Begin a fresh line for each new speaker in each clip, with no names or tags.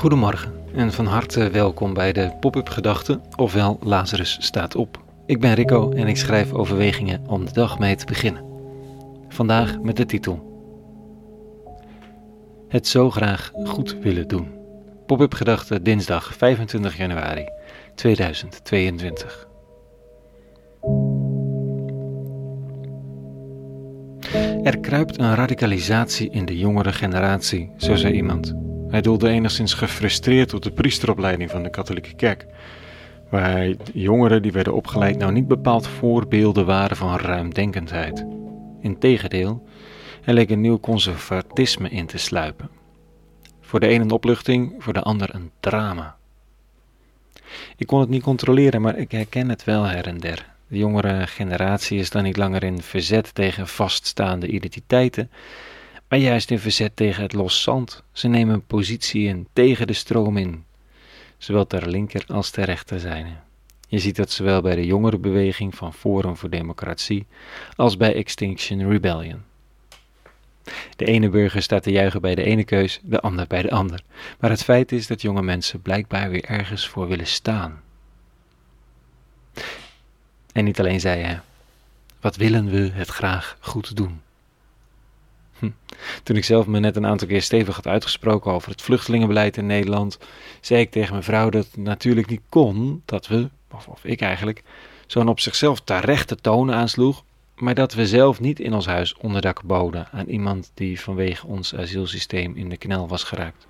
Goedemorgen en van harte welkom bij de Pop-up Gedachten, ofwel Lazarus staat op. Ik ben Rico en ik schrijf overwegingen om de dag mee te beginnen. Vandaag met de titel Het zo graag goed willen doen. Pop-up Gedachten dinsdag 25 januari 2022. Er kruipt een radicalisatie in de jongere generatie, zo zei iemand. Hij doelde enigszins gefrustreerd op de priesteropleiding van de katholieke kerk, waar jongeren die werden opgeleid nou niet bepaald voorbeelden waren van ruimdenkendheid. Integendeel, er leek een nieuw conservatisme in te sluipen. Voor de een een opluchting, voor de ander een drama. Ik kon het niet controleren, maar ik herken het wel her en der. De jongere generatie is dan niet langer in verzet tegen vaststaande identiteiten, maar juist in verzet tegen het los zand. Ze nemen een positie in tegen de stroom in, zowel ter linker als ter rechterzijde. Je ziet dat zowel bij de jongerenbeweging van Forum voor Democratie als bij Extinction Rebellion. De ene burger staat te juichen bij de ene keus, de ander bij de ander. Maar het feit is dat jonge mensen blijkbaar weer ergens voor willen staan. En niet alleen zij, hè. Wat willen we het graag goed doen? Hm. Toen ik zelf me net een aantal keer stevig had uitgesproken over het vluchtelingenbeleid in Nederland, zei ik tegen mijn vrouw dat het natuurlijk niet kon dat we, of, ik eigenlijk, zo'n op zichzelf terechte toon aansloeg, maar dat we zelf niet in ons huis onderdak boden aan iemand die vanwege ons asielsysteem in de knel was geraakt.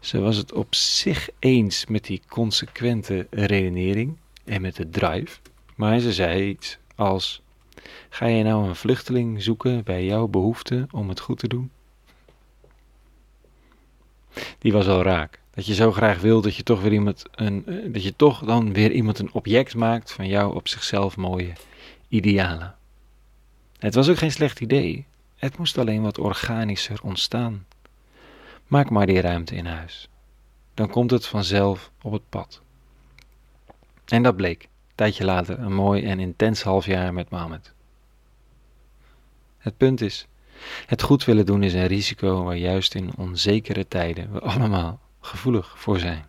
Ze was het op zich eens met die consequente redenering en met de drive, maar ze zei iets als: Ga je nou een vluchteling zoeken bij jouw behoefte om het goed te doen? Die was al raak. Dat je zo graag wil dat je toch weer iemand een, eh, dat je toch dan weer iemand een object maakt van jouw op zichzelf mooie idealen. Het was ook geen slecht idee. Het moest alleen wat organischer ontstaan. Maak maar die ruimte in huis. Dan komt het vanzelf op het pad. En dat bleek, tijdje later, een mooi en intens halfjaar met Mohammed. Het punt is, het goed willen doen is een risico waar juist in onzekere tijden we allemaal gevoelig voor zijn.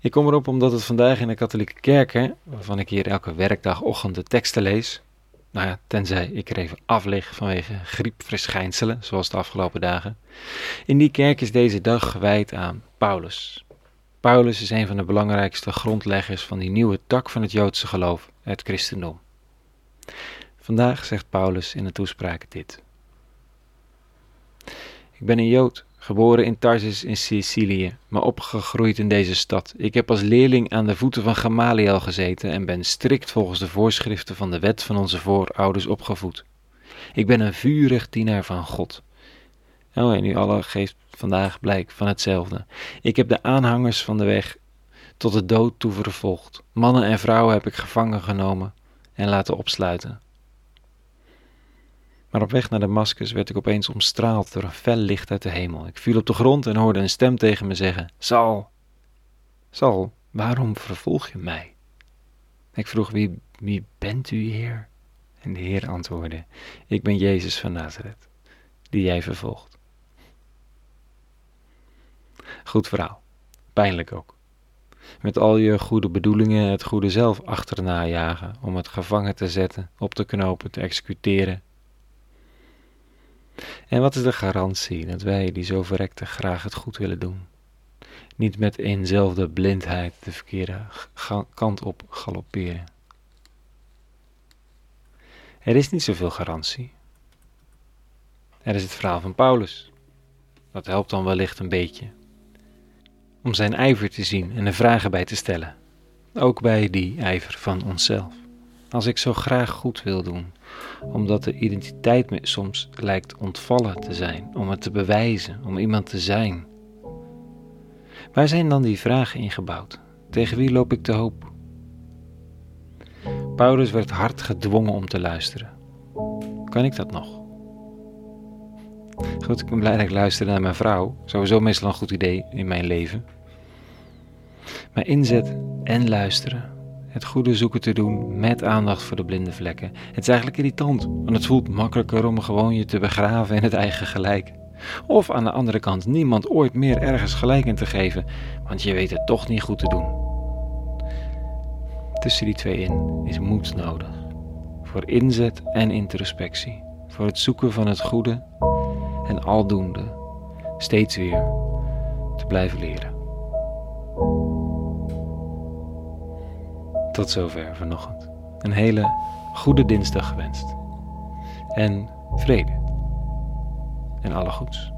Ik kom erop omdat het vandaag in de katholieke kerken, waarvan ik hier elke werkdagochtend de teksten lees, nou ja, tenzij ik er even aflig vanwege griepverschijnselen, zoals de afgelopen dagen, in die kerk is deze dag gewijd aan Paulus. Paulus is een van de belangrijkste grondleggers van die nieuwe tak van het Joodse geloof, het christendom. Vandaag zegt Paulus in de toespraak dit. Ik ben een Jood, geboren in Tarsus in Sicilië, maar opgegroeid in deze stad. Ik heb als leerling aan de voeten van Gamaliel gezeten en ben strikt volgens de voorschriften van de wet van onze voorouders opgevoed. Ik ben een vurig dienaar van God. Oh, en u allen geeft vandaag blijk van hetzelfde. Ik heb de aanhangers van de weg tot de dood toe vervolgd. Mannen en vrouwen heb ik gevangen genomen en laten opsluiten. Maar op weg naar Damascus werd ik opeens omstraald door een fel licht uit de hemel. Ik viel op de grond en hoorde een stem tegen me zeggen: Sal, Sal, waarom vervolg je mij? Ik vroeg: Wie, wie bent u, Heer? En de Heer antwoordde: Ik ben Jezus van Nazareth, die jij vervolgt. Goed verhaal, pijnlijk ook. Met al je goede bedoelingen het goede zelf achterna jagen om het gevangen te zetten, op te knopen, te executeren en wat is de garantie dat wij die zo verrekte graag het goed willen doen, niet met eenzelfde blindheid de verkeerde kant op galopperen? Er is niet zoveel garantie. Er is het verhaal van Paulus. Dat helpt dan wellicht een beetje. Om zijn ijver te zien en er vragen bij te stellen. Ook bij die ijver van onszelf. Als ik zo graag goed wil doen, omdat de identiteit me soms lijkt ontvallen te zijn, om het te bewijzen, om iemand te zijn. Waar zijn dan die vragen ingebouwd? Tegen wie loop ik te hoop? Paulus werd hard gedwongen om te luisteren. Kan ik dat nog? Goed, ik ben blij dat ik luisterde naar mijn vrouw. Sowieso meestal een goed idee in mijn leven. Maar inzet en luisteren het goede zoeken te doen met aandacht voor de blinde vlekken. Het is eigenlijk irritant, want het voelt makkelijker om gewoon je te begraven in het eigen gelijk. Of aan de andere kant niemand ooit meer ergens gelijk in te geven, want je weet het toch niet goed te doen. Tussen die twee in is moed nodig. Voor inzet en introspectie. Voor het zoeken van het goede en aldoende steeds weer te blijven leren. Tot zover vanochtend. Een hele goede dinsdag gewenst. En vrede. En alle goeds.